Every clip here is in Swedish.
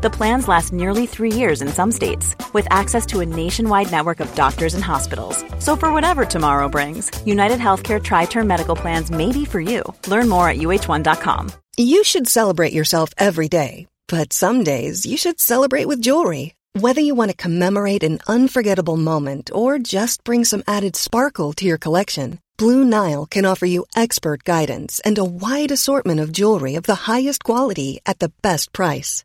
The plans last nearly three years in some states, with access to a nationwide network of doctors and hospitals. So, for whatever tomorrow brings, United Healthcare Tri Term Medical Plans may be for you. Learn more at uh1.com. You should celebrate yourself every day, but some days you should celebrate with jewelry. Whether you want to commemorate an unforgettable moment or just bring some added sparkle to your collection, Blue Nile can offer you expert guidance and a wide assortment of jewelry of the highest quality at the best price.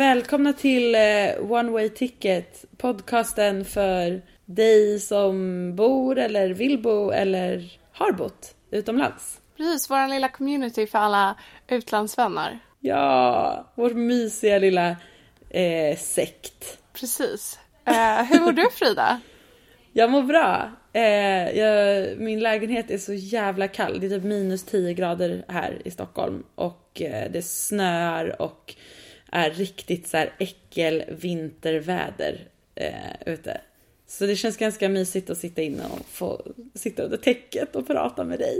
Välkomna till eh, One Way Ticket, podcasten för dig som bor eller vill bo eller har bott utomlands. Precis, vår lilla community för alla utlandsvänner. Ja, vår mysiga lilla eh, sekt. Precis. Eh, hur mår du Frida? Jag mår bra. Eh, jag, min lägenhet är så jävla kall. Det är typ minus 10 grader här i Stockholm och eh, det snöar och är riktigt så här äckel vinterväder eh, ute. Så det känns ganska mysigt att sitta inne och få sitta under täcket och prata med dig.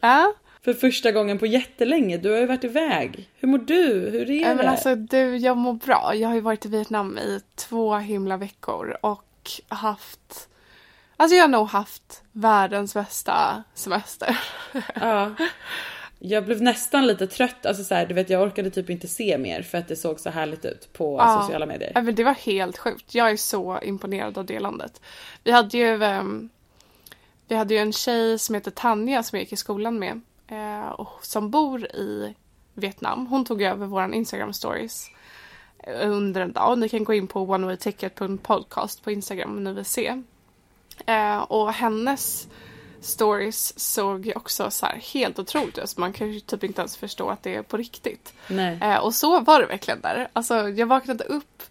Ja. För första gången på jättelänge. Du har ju varit iväg. Hur mår du? Hur är Eh, det? Men alltså du, jag mår bra. Jag har ju varit i Vietnam i två himla veckor och haft Alltså jag har nog haft världens bästa semester. Ja. Jag blev nästan lite trött, alltså så här, du vet jag orkade typ inte se mer för att det såg så härligt ut på Ja. sociala medier. Ja, men det var helt sjukt. Jag är så imponerad av det landet. Vi hade ju, ehm, vi hade ju en tjej som heter Tanja som jag gick i skolan med. Eh, och som bor i Vietnam. Hon tog över våran Instagram stories eh, under en dag. Ni kan gå in på onewayticket.podcast på Instagram om ni vill se. Eh, och hennes stories såg ju också så här helt otroligt ut. Man kan ju typ inte ens förstå att det är på riktigt. Nej. Eh, och så var det verkligen där. Alltså jag vaknade upp.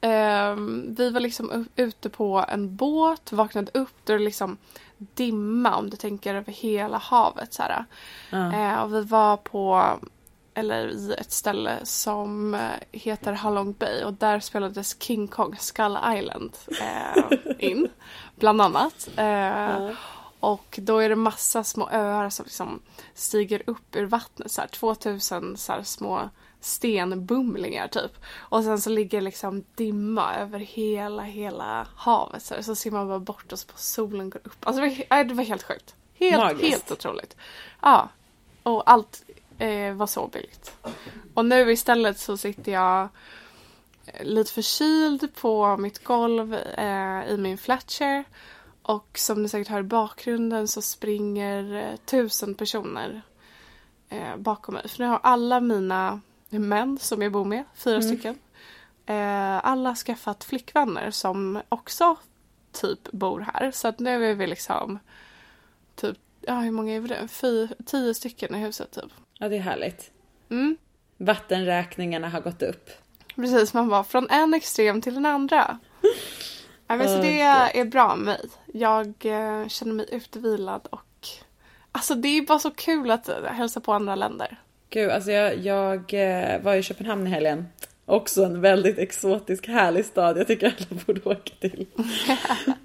ehm, vi var liksom ute på en båt, vaknade upp då det liksom dimma om du tänker över hela havet så. Ja. Eh, och vi var på eller i ett ställe som eh, heter Halong Bay och där spelades King Kong Skull Island eh, in. Bland annat. Eh, och då är det massa små öar som liksom stiger upp ur vattnet. Så här, 2000 så här, små stenbumlingar typ. Och sen så ligger liksom dimma över hela, hela havet. Så, här, så ser man bara bort och så på solen går upp. Alltså det var, äh, det var helt sjukt. Helt, Magiskt. helt otroligt. Ja. Och allt eh, var så billigt. Och nu istället så sitter jag eh, lite förkyld på mitt golv eh, i min flatchair. Och som ni säkert hör i bakgrunden så springer eh, tusen personer eh, bakom mig. För nu har alla mina män som jag bor med, fyra stycken, eh, alla skaffat flickvänner som också typ bor här. Så att nu är vi liksom typ, ja hur många är vi det? Fy, tio stycken i huset typ. ja, det är härligt. Mm. Vattenräkningarna har gått upp. Precis, man var från en extrem till den andra. Ja, men så Åh, det är bra med mig. Jag eh, känner mig utvilad och alltså det är bara så kul att eh, hälsa på andra länder. Gud, alltså jag, jag eh, var i Köpenhamn i helgen. Också en väldigt exotisk härlig stad. Jag tycker alla borde åka till.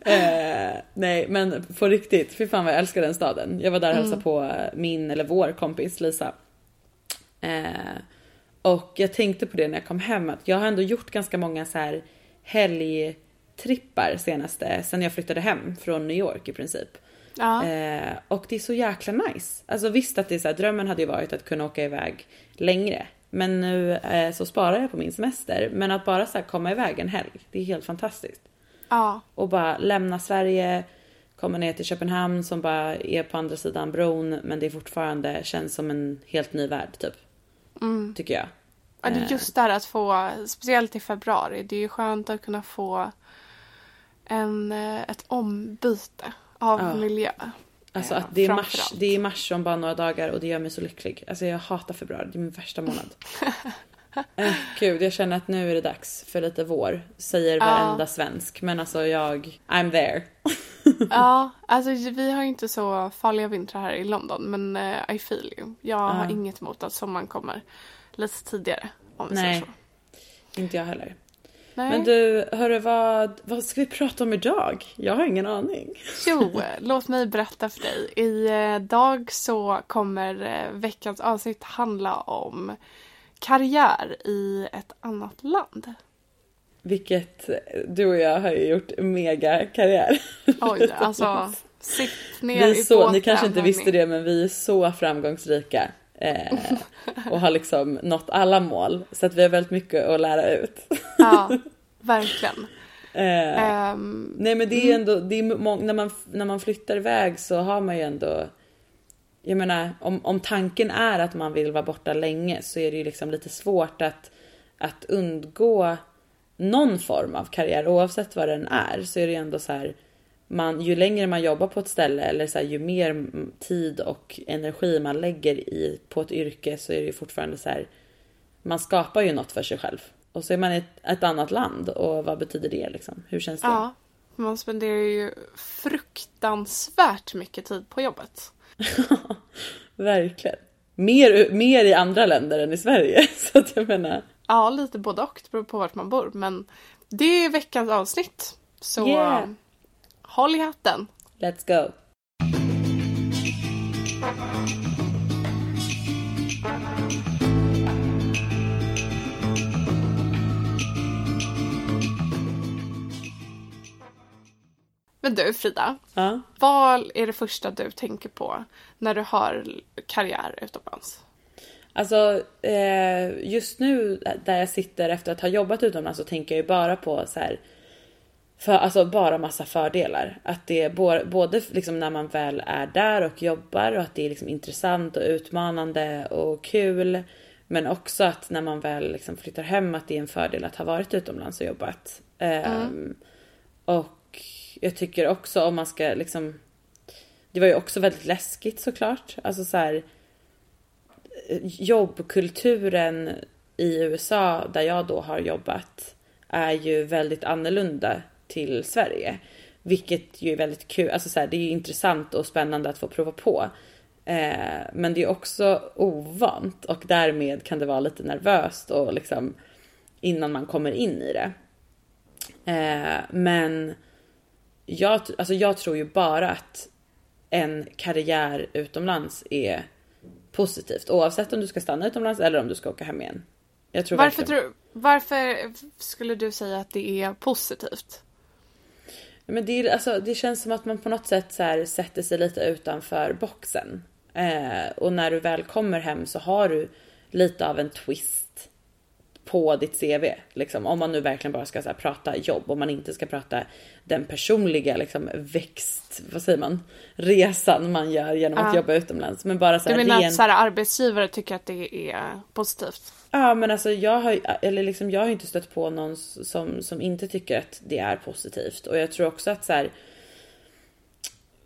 eh, nej, men på riktigt. Fy fan vad jag älskar den staden. Jag var där och hälsade på eh, min, eller vår kompis Lisa. Eh, och jag tänkte på det när jag kom hem att jag har ändå gjort ganska många så här helgtrippar senaste, sen jag flyttade hem från New York i princip. Ja. Eh, och det är så jäkla nice. Alltså visst att det är så här, drömmen hade ju varit att kunna åka iväg längre. Men nu eh, så sparar jag på min semester. Men att bara så här komma iväg en helg, det är helt fantastiskt. Ja, Och bara lämna Sverige, komma ner till Köpenhamn som bara är på andra sidan bron. Men det är fortfarande känns som en helt ny värld typ. Tycker jag. Ja, det är Eh, just det här att få, speciellt i februari, det är ju skönt att kunna få en, eh, ett ombyte av Ja. miljö. Alltså Eh, att det är, mars, det är mars om bara några dagar och det gör mig så lycklig. Alltså jag hatar februari, det är min värsta månad. äh, gud, jag känner att nu är det dags för lite vår. Säger Ja. varenda svensk. Men alltså jag, I'm there. Ja, alltså vi har ju inte så farliga vintrar här i London men eh, I feel you. Jag har Ja. inget emot att sommaren kommer lite tidigare om vi Nej. så. Inte jag heller. Nej. Men du, hörru vad, vad ska vi prata om idag? Jag har ingen aning. Jo, låt mig berätta för dig. Idag så kommer eh, veckans avsnitt handla om karriär i ett annat land. Vilket, du och jag har ju gjort mega karriär. Oj, alltså sitt ner Vi i så, båten. ni kanske inte visste det men vi är så framgångsrika. Eh, och har liksom nått alla mål. Så att vi har väldigt mycket att lära ut. Ja, verkligen. Eh, Ehm, nej men det är ändå, det är må- när, man, när man flyttar iväg så har man ju ändå jag menar om, om tanken är att man vill vara borta länge så är det ju liksom lite svårt att, att undgå någon form av karriär oavsett vad den är så är det ju ändå så här man, ju längre man jobbar på ett ställe eller så här, ju mer tid och energi man lägger i på ett yrke så är det ju fortfarande så här man skapar ju något för sig själv. Och så är man i ett, ett annat land och vad betyder det liksom? Hur känns det? ja, man spenderar ju fruktansvärt mycket tid på jobbet. Verkligen. Mer, mer i andra länder än i Sverige. Så att jag menar. Ja, lite både och. Det beror på vart man bor. Men det är veckans avsnitt. Så Yeah. Håll i hatten. Let's go. Men du Frida, Ja. vad är det första du tänker på när du har karriär utomlands? Alltså eh, just nu där jag sitter efter att ha jobbat utomlands så tänker jag ju bara på så här. För, alltså bara massa fördelar. Att det är både liksom när man väl är där och jobbar och att det är liksom intressant och utmanande och kul. Men också att när man väl liksom flyttar hem att det är en fördel att ha varit utomlands och jobbat. Ehm, och jag tycker också om man ska liksom. Det var ju också väldigt läskigt såklart. Alltså så här jobbkulturen i USA där jag då har jobbat är ju väldigt annorlunda till Sverige. Vilket ju är väldigt kul, alltså så här, det är ju intressant och spännande att få prova på. Eh, men det är också ovant och därmed kan det vara lite nervöst och liksom innan man kommer in i det. Eh, men jag, alltså jag tror ju bara att en karriär utomlands är positivt oavsett om du ska stanna utomlands eller om du ska åka hem igen. Varför, verkligen- tror, varför skulle du säga att det är positivt? Men det, är, alltså, det känns som att man på något sätt så här, sätter sig lite utanför boxen. Eh, och när du väl kommer hem så har du lite av en twist på ditt CV. Liksom, om man nu verkligen bara ska så här, prata jobb, om man inte ska prata den personliga liksom, växt, vad säger man, resan man gör genom att Ja. jobba utomlands. Men bara så Du här, menar ren- att så här, arbetsgivare tycker att det är positivt? Ja men alltså jag har, eller liksom, jag har inte stött på någon som, som inte tycker att det är positivt. Och jag tror också att så här,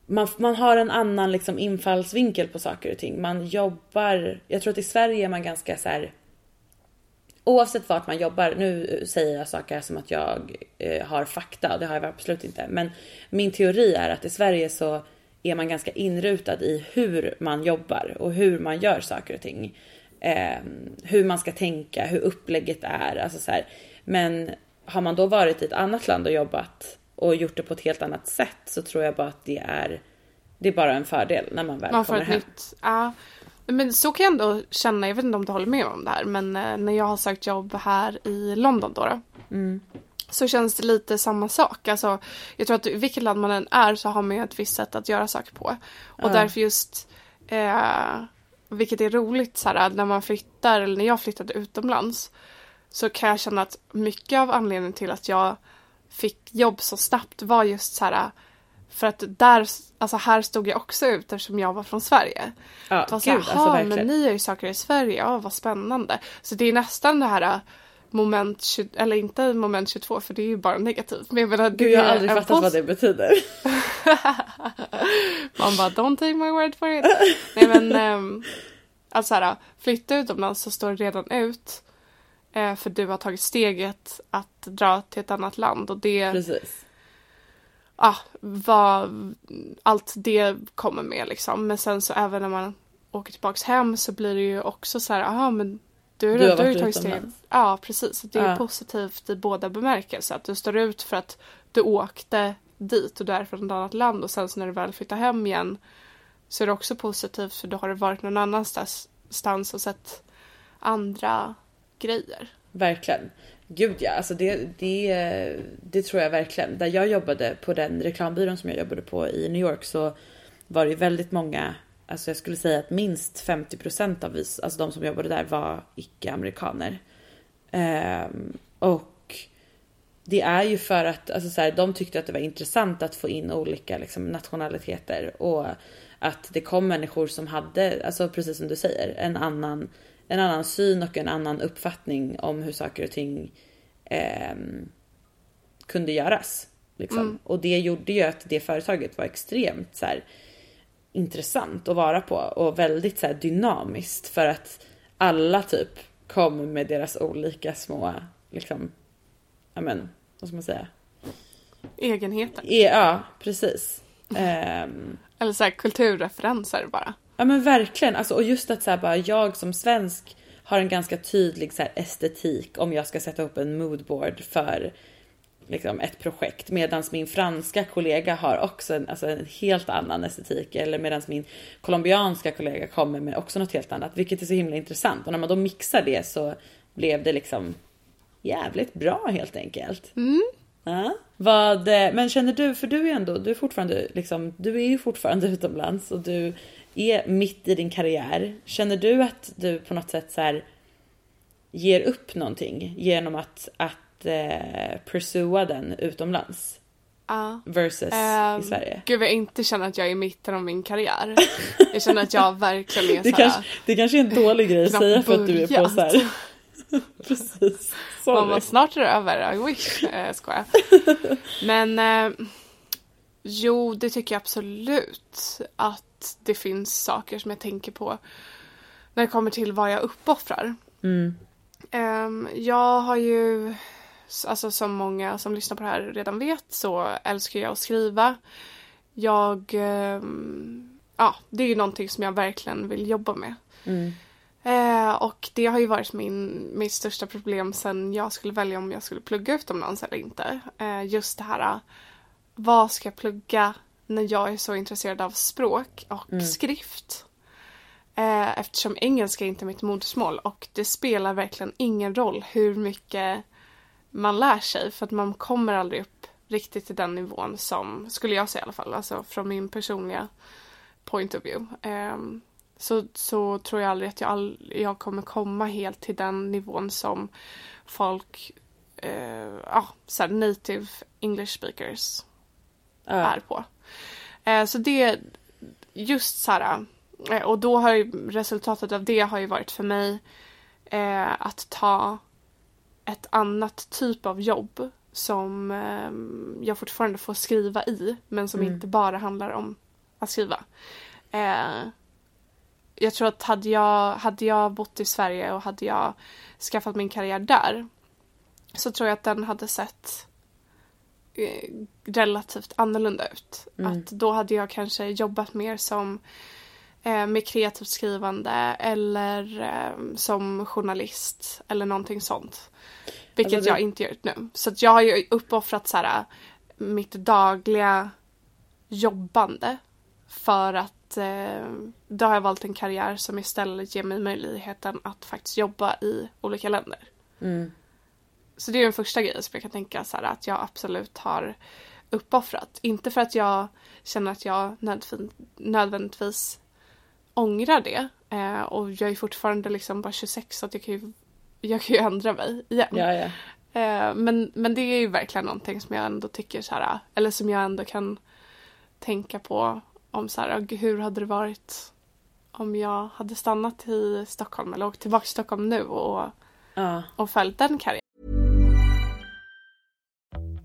man, man har en annan liksom infallsvinkel på saker och ting. Man jobbar, jag tror att i Sverige är man ganska så här. Oavsett vart man jobbar, nu säger jag saker som att jag eh, har fakta, det har jag absolut inte. Men min teori är att i Sverige så är man ganska inrutad i hur man jobbar och hur man gör saker och ting. Eh, hur man ska tänka, hur upplägget är. Alltså så här. Men har man då varit i ett annat land och jobbat och gjort det på ett helt annat sätt så tror jag bara att det är, det är bara en fördel när man väl Man får kommer ett hem. nytt... Ja. Men så kan jag ändå känna, jag vet inte om du håller med om det här, men eh, när jag har sökt jobb här i London då. då Mm. Så känns det lite samma sak. Alltså, jag tror att i vilket land man än är så har man ju ett visst sätt att göra saker på. Och Ja. därför just, eh, vilket är roligt så här, när man flyttar, eller när jag flyttade utomlands, så kan jag känna att mycket av anledningen till att jag fick jobb så snabbt var just så här För att där, alltså här stod jag också ut eftersom jag var från Sverige. Ja, Det var gud, så alltså här, "Ha, verkligen. men ni gör ju saker i Sverige, ja vad spännande. Så det är nästan det här moment 20, eller inte moment 22 för det är ju bara negativt. Men jag menar, Gud, jag har aldrig fattat vad det betyder. Man bara don't take my word for it. Nej men um, alltså här, flytta utomlands så står det redan ut. Eh, för du har tagit steget att dra till ett annat land och det, Precis. ah, vad allt det kommer med liksom. Men sen så även när man åker tillbaks hem så blir det ju också så här, aha men du, Du du, har ju varit tagit steget. Ja precis, det är Ja. positivt i båda bemärkelser. Att du står ut för att du åkte dit och du är från ett annat land och sen så när du väl flyttar hem igen så är det också positivt för då har du varit någon annanstans stans och sett andra grejer. Verkligen. Gud ja, alltså det, det, det tror jag verkligen. Där jag jobbade på den reklambyrån som jag jobbade på i New York så var det väldigt många, alltså jag skulle säga att minst 50% av vis, alltså de som jobbade där var icke-amerikaner. Ehm, och det är ju för att alltså så här, de tyckte att det var intressant att få in olika liksom, nationaliteter och att det kom människor som hade, alltså precis som du säger, en annan, en annan syn och en annan uppfattning om hur saker och ting ehm, kunde göras. Liksom. Mm. Och det gjorde ju att det företaget var extremt så här, intressant att vara på och väldigt så här, dynamiskt för att alla typ kom med deras olika små, liksom, ja men, vad ska man säga? Egenheter. E- Ja, precis. Ehm, Eller så här kulturreferenser bara. Ja men verkligen, alltså, och just att så här, bara, jag som svensk har en ganska tydlig så här, estetik om jag ska sätta upp en moodboard för liksom, ett projekt. Medan min franska kollega har också en, alltså, en helt annan estetik. Eller medan min colombianska kollega kommer med också något helt annat. Vilket är så himla intressant. Och när man då mixar det så blev det liksom jävligt bra helt enkelt. Ja. Vad, eh, men känner du, för du är ändå, du är fortfarande liksom, du är ju fortfarande utomlands och du är mitt i din karriär. Känner du att du på något sätt så här ger upp någonting genom att, att eh, pursua den utomlands Ja. versus Ehm, i Sverige? Gud vad jag inte känner att jag är i mitten av min karriär. Jag känner att jag verkligen är Det såhär, kanske, det kanske är en dålig grej att säga för att du är på börjat. så här. Precis. Sorry. bara snart är det över, I wish. Eh, skojar. Men eh, jo, det tycker jag absolut att det finns saker som jag tänker på när det kommer till vad jag uppoffrar. Mm. Ehm, jag har ju, alltså som många som lyssnar på det här redan vet så älskar jag att skriva. Jag, ehm, ja, det är ju någonting som jag verkligen vill jobba med. Mm. Eh, och det har ju varit min, mitt största problem sen jag skulle välja om jag skulle plugga utomlands eller inte. Eh, just det här, eh, vad ska jag plugga när jag är så intresserad av språk och skrift? Eh, eftersom engelska inte är mitt modersmål och det spelar verkligen ingen roll hur mycket man lär sig för att man kommer aldrig upp riktigt till den nivån som, skulle jag säga i alla fall, alltså från min personliga point of view. Ehm, så, så tror jag aldrig att jag, all, jag kommer komma helt till den nivån som folk, eh, ja, så här native English speakers Ja. är på. Eh, så det, just så här, eh, och då har ju resultatet av det har ju varit för mig att ta ett annat typ av jobb som eh, jag fortfarande får skriva i men som inte bara handlar om att skriva. Eh, jag tror att hade jag, hade jag bott i Sverige och hade jag skaffat min karriär där så tror jag att den hade sett eh, relativt annorlunda ut. Att då hade jag kanske jobbat mer som med kreativt skrivande eller eh, som journalist eller någonting sånt. Vilket Alltså jag inte gör nu. Så jag har ju uppoffrat så här, mitt dagliga jobbande för att eh, då har jag valt en karriär som istället ger mig möjligheten att faktiskt jobba i olika länder. Mm. Så det är den första grejen som jag kan tänka så här, att jag absolut har uppoffrat. Inte för att jag känner att jag nödvän- nödvändigtvis ångrar det. Eh, och jag är fortfarande liksom bara 26 så att jag kan ju, jag kan ju ändra mig igen. Ja, ja. Eh, men, men det är ju verkligen någonting som jag ändå tycker så här, eller som jag ändå kan tänka på om så här, hur hade det varit om jag hade stannat i Stockholm eller åkt tillbaka till Stockholm nu och, Ja. och följt den karriären.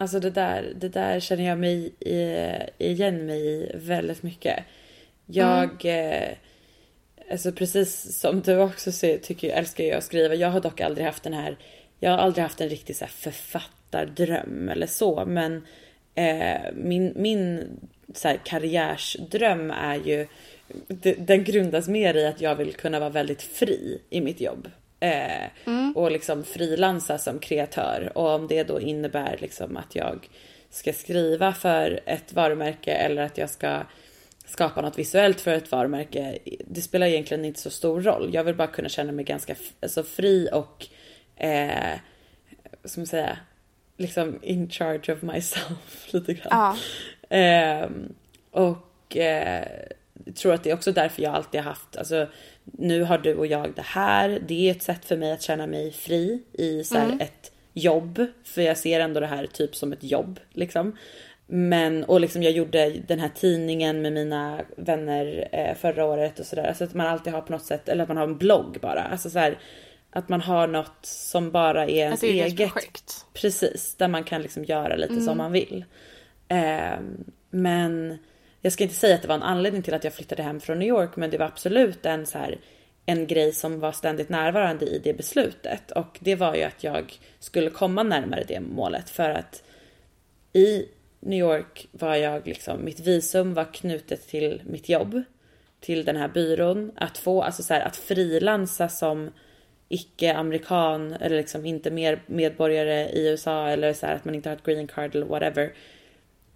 Alltså det där, det där känner jag mig i, igen mig i väldigt mycket. Jag, eh, alltså precis som du också ser, tycker jag, älskar jag att skriva. Jag har dock aldrig haft den här, jag har aldrig haft en riktig så författardröm eller så. Men eh, min, min så här, karriärsdröm är ju, den grundas mer i att jag vill kunna vara väldigt fri i mitt jobb. Eh, Och liksom frilansa som kreatör. Och om det då innebär liksom att jag ska skriva för ett varumärke eller att jag ska skapa något visuellt för ett varumärke. Det spelar egentligen inte så stor roll. Jag vill bara kunna känna mig ganska alltså fri och eh, man säga, liksom in charge of myself lite grann. ja. Ehm, och eh, tror att det är också därför jag alltid har haft, alltså nu har du och jag det här. Det är ett sätt för mig att känna mig fri i så här ett jobb. För jag ser ändå det här typ som ett jobb liksom. Men och liksom jag gjorde den här tidningen med mina vänner eh, förra året och sådär. Alltså att man alltid har på något sätt, eller att man har en blogg bara. Alltså så här, att man har något som bara är ens eget eget projekt. Precis, där man kan liksom göra lite som man vill. Ehm, men jag ska inte säga att det var en anledning till att jag flyttade hem från New York, men det var absolut en så här en grej som var ständigt närvarande i det beslutet och det var ju att jag skulle komma närmare det målet för att i New York var jag liksom, mitt visum var knutet till mitt jobb, till den här byrån. Att få, alltså så här, att frilansa som icke-amerikan eller liksom inte mer medborgare i USA eller så här att man inte har ett green card eller whatever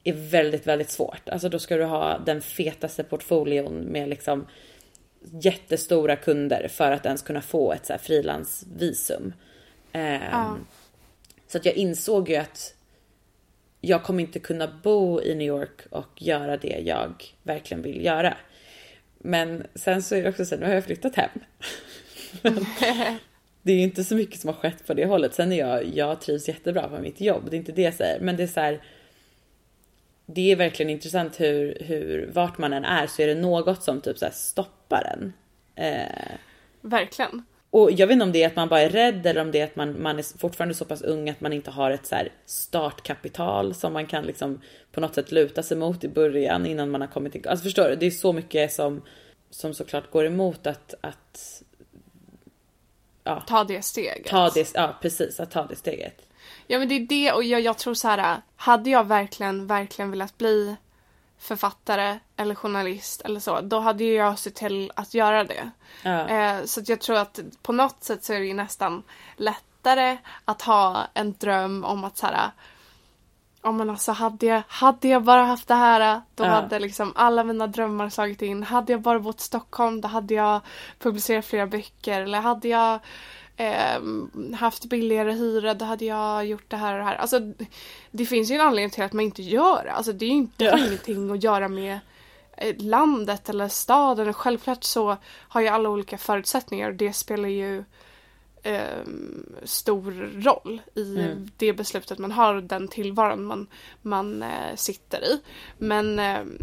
är väldigt, väldigt svårt. Alltså då ska du ha den fetaste portfolion med liksom jättestora kunder för att ens kunna få ett så frilansvisum. Ehm, Ja. Så att jag insåg ju att jag kommer inte kunna bo i New York och göra det jag verkligen vill göra. Men sen så är det också så, nu har jag flyttat hem. Det är ju inte så mycket som har skett på det hållet. Sen är jag, jag trivs jättebra på mitt jobb, det är inte det jag säger. Men det är så här, det är verkligen intressant hur, hur vart man än är så är det något som typ så stoppar en. Eh, Verkligen. och jag vet inte om det är att man bara är rädd eller om det är att man, man är fortfarande så pass ung att man inte har ett så startkapital som man kan liksom på något sätt luta sig mot i början innan man har kommit igång. Alltså förstår du? Det är så mycket som, som såklart går emot att, att Ta det steget. ta det, ja precis, att ta det steget. Ja men det är det och jag, jag tror så här. Hade jag verkligen, verkligen velat bli författare eller journalist eller så, då hade ju jag sett till att göra det. Ja. Eh, så jag tror att på något sätt så är det ju nästan lättare att ha en dröm om att så här. Ja men alltså hade jag, hade jag bara haft det här då Ja. hade liksom alla mina drömmar slagit in. Hade jag bara bott i Stockholm då hade jag publicerat flera böcker. Eller hade jag ehm, haft billigare hyra då hade jag gjort det här och det här. Alltså det finns ju en anledning till att man inte gör det. Alltså det är ju inte, Ja. ingenting att göra med eh, landet eller staden. Självklart så har ju alla olika förutsättningar och det spelar ju ehm, stor roll i Mm. det beslutet man har och den tillvaron man, man eh, sitter i. Men ehm,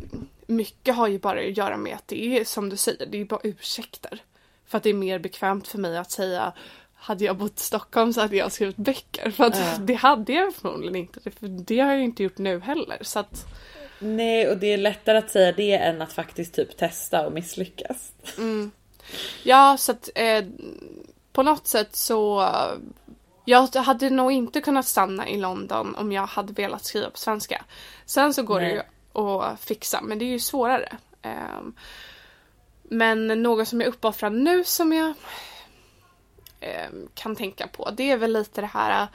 mycket har ju bara att göra med att det är som du säger, det är bara ursäkter. För att det är mer bekvämt för mig att säga hade jag bott i Stockholm så hade jag skrivit böcker. För att Ja. det hade jag förmodligen inte. För det har jag inte gjort nu heller. Så att, Nej, och det är lättare att säga det än att faktiskt typ testa och misslyckas. ja, så att eh, på något sätt så jag hade nog inte kunnat stanna i London om jag hade velat skriva på svenska. Sen så går det Nej. ju att fixa, men det är ju svårare. Ehm, men något som jag uppoffrar nu som jag kan tänka på, det är väl lite det här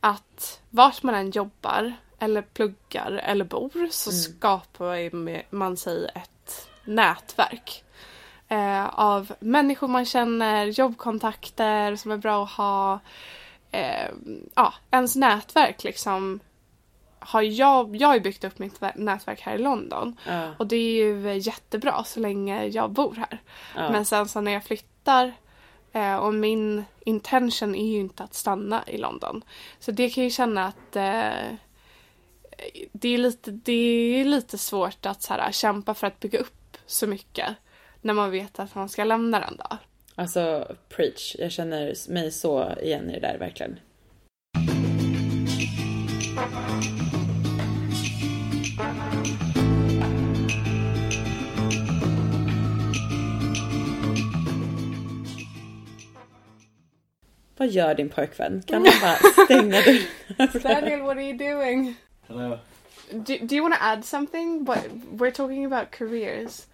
att vart man än jobbar eller pluggar eller bor så skapar man sig ett nätverk eh, av människor man känner, jobbkontakter som är bra att ha. Eh, ja, ens nätverk liksom. Har jag, jag har ju byggt upp mitt nätverk här i London. Ja. Och det är ju jättebra så länge jag bor här. Ja. Men sen så när jag flyttar eh, och min intention är ju inte att stanna i London. Så det kan jag ju känna att eh, det, är lite, det är lite svårt att så här, kämpa för att bygga upp så mycket när man vet att man ska lämna den dag. Alltså preach, jag känner mig så igen i det där verkligen. Vad gör din pojkvän? Kan han bara stänga dörren? Daniel, what are you doing? Hello. Do, do you want to add something? But we're talking about careers,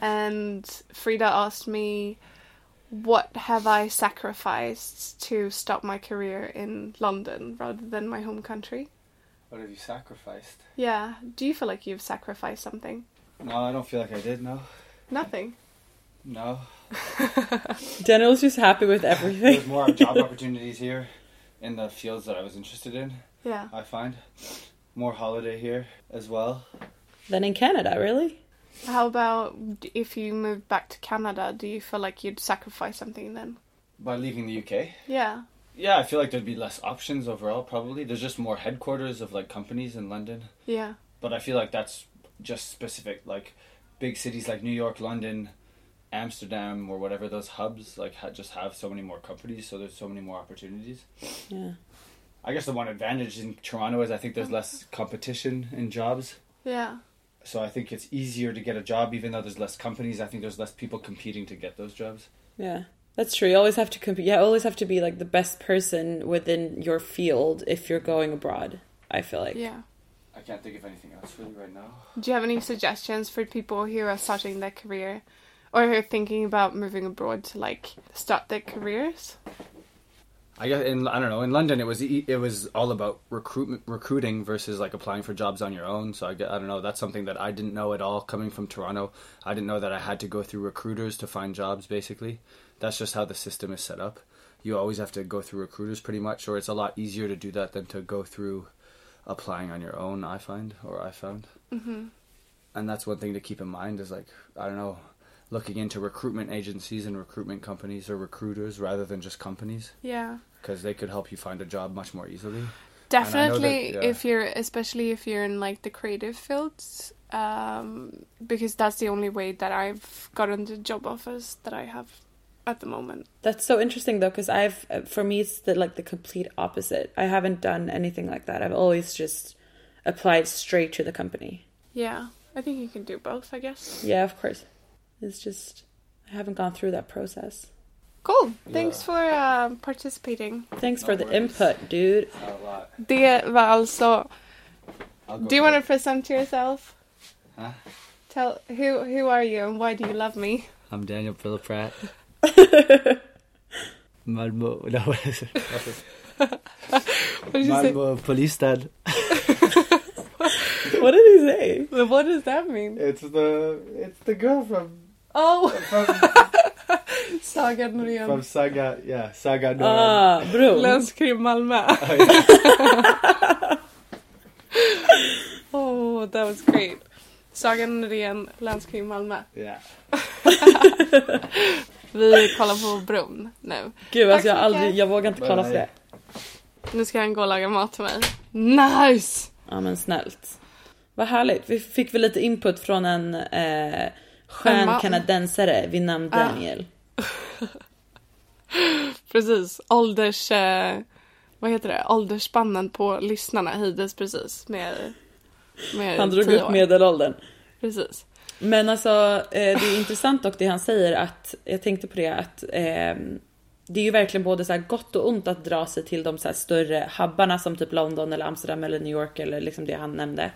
and Frida asked me, "What have I sacrificed to stop my career in London rather than my home country?" What have you sacrificed? Yeah. Do you feel like you've sacrificed something? No, I don't feel like I did. No, Nothing. no. Daniel's just happy with There's everything. more job opportunities here in the fields that I was interested in. Yeah. I find more holiday here as well. than in Canada, really? How about if you moved back to Canada? Do you feel like you'd sacrifice something then? By leaving the UK, Yeah. yeah, I feel like there'd be less options overall. Probably there's just more headquarters of like companies in London, Yeah. but I feel like that's just specific. Like big cities like New York, London, Amsterdam, or whatever those hubs like ha- just have so many more companies, so there's so many more opportunities. Yeah. I guess the one advantage in Toronto is I think there's less competition in jobs. Yeah. So I think it's easier to get a job even though there's less companies. I think there's less people competing to get those jobs. Yeah, that's true. You always have to compete. You always have to be like the best person within your field if you're going abroad. I feel like. Yeah. I can't think of anything else really right now. Do you have any suggestions for people who are starting their career or who are thinking about moving abroad to like start their careers? I guess in I don't know in London it was it was all about recruitment recruiting versus like applying for jobs on your own. So I I don't know that's something that I didn't know at all coming from Toronto. I didn't know that I had to go through recruiters to find jobs. Basically, that's just how the system is set up. You always have to go through recruiters pretty much, or it's a lot easier to do that than to go through applying on your own. I find or I found, mm-hmm. and that's one thing to keep in mind is like I don't know looking into recruitment agencies and recruitment companies or recruiters rather than just companies Yeah. because they could help you find a job much more easily. Definitely that- yeah. if you're especially if you're in like the creative fields um because that's the only way that I've gotten the job offers that I have at the moment. That's so interesting though, because I've uh, for me it's the like the complete opposite. I haven't done anything like that. I've always just applied straight to the company. Yeah. I think you can do both, I guess. Yeah, of course. It's just I haven't gone through that process. Cool. Thanks for uh, participating. Thanks for the input, dude. Not a lot. Det var alltså Do you for want it. to present yourself? Huh? Tell who who are you and why do you love me? I'm Daniel Philip Pratt. Malmo, no, what is it? What did you say? Malmo Polistad. What did he say? What does that mean? It's the it's the girl from Oh, Saga Norén. from Saga yeah Saga Norén. Ah, bro. Länskrim Malmö. oh, that was great. Saga Norén, Länskrim Malmö. Yeah. Vi kollar på bron nu. Gud alltså jag, aldrig, jag vågar inte kolla på det. Nu ska han gå och laga mat till mig. Nice! Ja men snällt. Vad härligt. Vi fick väl lite input från en eh, skön man. kanadensare vid namn Daniel. Precis. Ålders... Eh, vad heter det? Åldersspannen på lyssnarna höjdes precis med... med Han drog 10 upp år. medelåldern. Precis. Men alltså eh, det är intressant och det han säger att jag tänkte på det att eh, det är ju verkligen både så här gott och ont att dra sig till de så större hubbarna som typ London eller Amsterdam eller New York eller liksom det han nämnde.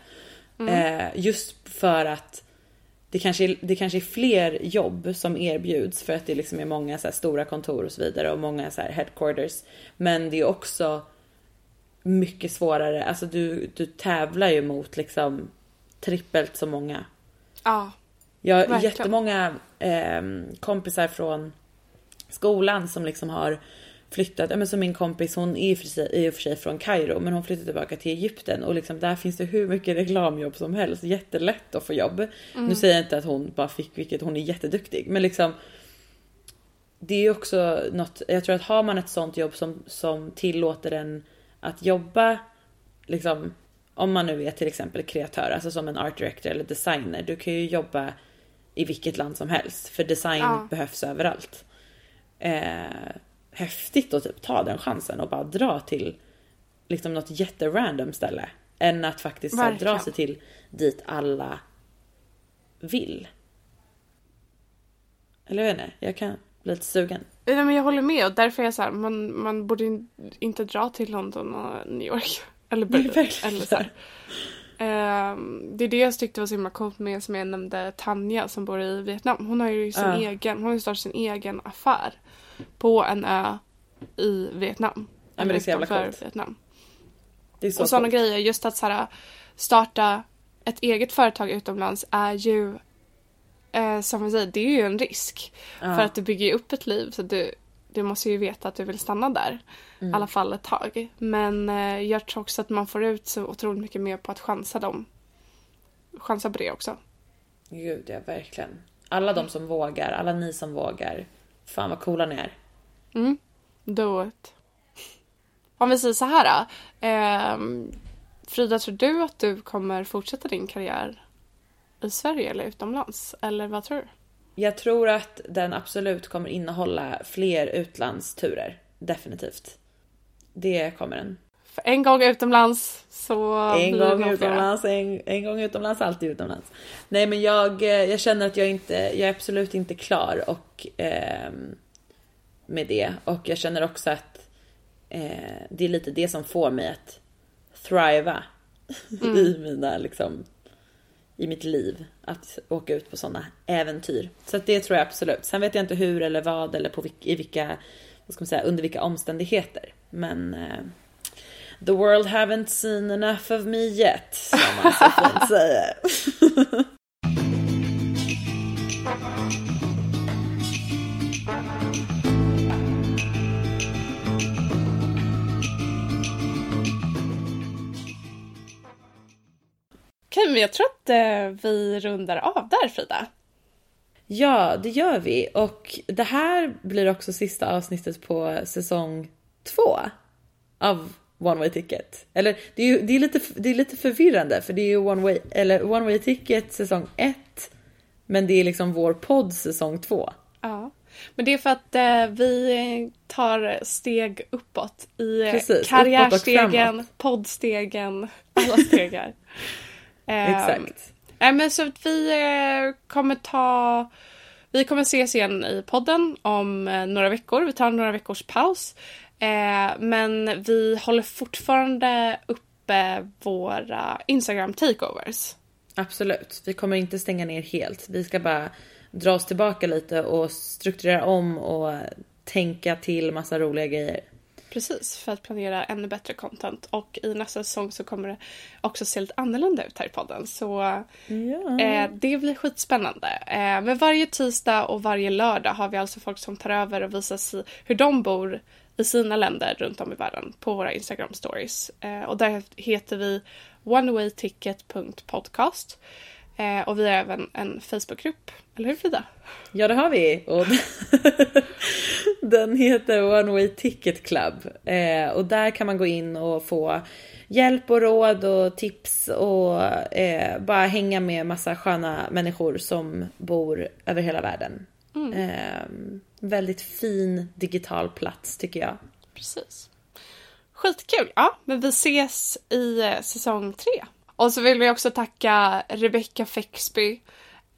Eh, just för att det kanske, är, det kanske är fler jobb som erbjuds för att det liksom är många så stora kontor och så vidare och många så här headquarters. Men det är också mycket svårare. Alltså du, du tävlar ju mot liksom trippelt så många. Ja. Jag har Verkligen. jättemånga eh, kompisar från skolan som liksom har flyttat, men som min kompis hon är i och för sig, från Kairo men hon flyttade tillbaka till Egypten och liksom där finns det hur mycket reklamjobb som helst. Jättelätt att få jobb. Nu säger jag inte att hon bara fick vilket, hon är jätteduktig men liksom det är också något, jag tror att har man ett sånt jobb som, som tillåter en att jobba liksom om man nu är till exempel kreatör, alltså som en art director eller designer, du kan ju jobba i vilket land som helst för design Ja. behövs överallt. Eh, häftigt att typ ta den chansen och bara dra till liksom något jätterandom ställe än att faktiskt här, dra sig till dit alla vill. Eller jag vet inte, jag kan bli lite sugen. Nej, men jag håller med och därför är jag så här, man, man borde in, inte dra till London och New York. Eller Berlin. eller så här. Ehm, det är det jag tyckte var så himla coolt med som jag nämnde Tanja som bor i Vietnam. Hon har ju sin Ja. egen, hon har startat sin egen affär på en ö i Vietnam. men det är så jävla coolt. Vietnam. Det är så och sådana grejer, just att så här, starta ett eget företag utomlands är ju eh, som vi säger, det är ju en risk. Ja. För att du bygger upp ett liv så du, du måste ju veta att du vill stanna där. Mm. I alla fall ett tag. Men eh, jag tror också att man får ut så otroligt mycket mer på att chansa dem. Chansa på det också. Gud ja, verkligen. Alla de som vågar, alla ni som vågar. Fan vad coola ni är. Mm. Do it. Om vi säger så här. ehm, Frida, tror du att du kommer fortsätta din karriär i Sverige eller utomlands? Eller vad tror du? Jag tror att den absolut kommer innehålla fler utlandsturer. Definitivt. Det kommer den. För en gång utomlands så En gång utomlands, en, en gång utomlands, alltid utomlands. Nej men jag, eh, jag känner att jag inte, jag är absolut inte klar och ehm, med det. Och jag känner också att eh, det är lite det som får mig att thriva i mina liksom i mitt liv att åka ut på sådana äventyr. Så att det tror jag absolut. Sen vet jag inte hur eller vad eller på vilka, i vilka, vad ska man säga, under vilka omständigheter. Men eh, the world haven't seen enough of me yet, som man så fint säger. men jag tror att eh, vi rundar av där Frida. Ja, det gör vi. Och det här blir också sista avsnittet på säsong två av One Way Ticket. Eller det är, ju, det är, lite, det är lite förvirrande för det är ju One Way, eller One Way Ticket säsong ett. Men det är liksom vår podd säsong två. Ja. Men det är för att eh, vi tar steg uppåt i Precis, uppåt karriärstegen, framåt. poddstegen, alla stegar. Ehm, Exakt. Nej men så vi eh, kommer ta... Vi kommer ses igen i podden om eh, några veckor. Vi tar några veckors paus. Eh, men vi håller fortfarande uppe våra Instagram takeovers. Absolut. Vi kommer inte stänga ner helt. Vi ska bara dra oss tillbaka lite och strukturera om och tänka till massa roliga grejer. Precis, för att planera ännu bättre content. Och i nästa säsong så kommer det också se lite annorlunda ut här i podden. Så eh, det blir skitspännande. Eh, men varje tisdag och varje lördag har vi alltså folk som tar över och visar sig hur de bor i sina länder runt om i världen på våra Instagram stories. Eh, och där heter vi onewayticket.podcast. Eh, och vi har även en Facebookgrupp. Eller hur Frida? Ja det har vi. Och den heter One Way Ticket Club. Eh, och där kan man gå in och få hjälp och råd och tips och eh, bara hänga med massa sköna människor som bor över hela världen. Eh, väldigt fin digital plats tycker jag. Precis. Skitkul! Ja, men vi ses i eh, säsong tre. Och så vill vi också tacka Rebecca Fexby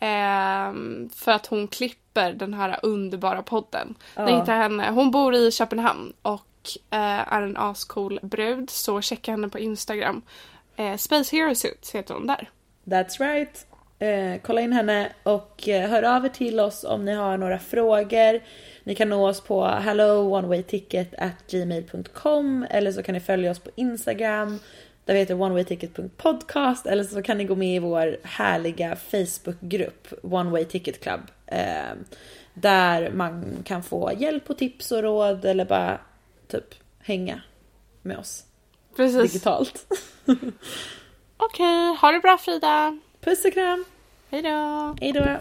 ehm, för att hon klipper den här underbara podden. Ni Ja. hittar henne. Hon bor i Köpenhamn och eh, är en ascool brud så checka henne på Instagram. Eh, Space Hero Suits heter hon där. That's right. Eh, kolla in henne och eh, hör av er till oss om ni har några frågor. Ni kan nå oss på helloonewayticket@gmail.com eller så kan ni följa oss på Instagram där vi heter onewayticket.podcast eller så kan ni gå med i vår härliga Facebookgrupp One Way Ticket Club. Eh, där man kan få hjälp och tips och råd eller bara typ hänga med oss Precis. digitalt. Okej, ha det bra Frida. Puss och kram! Hej då. Hej då!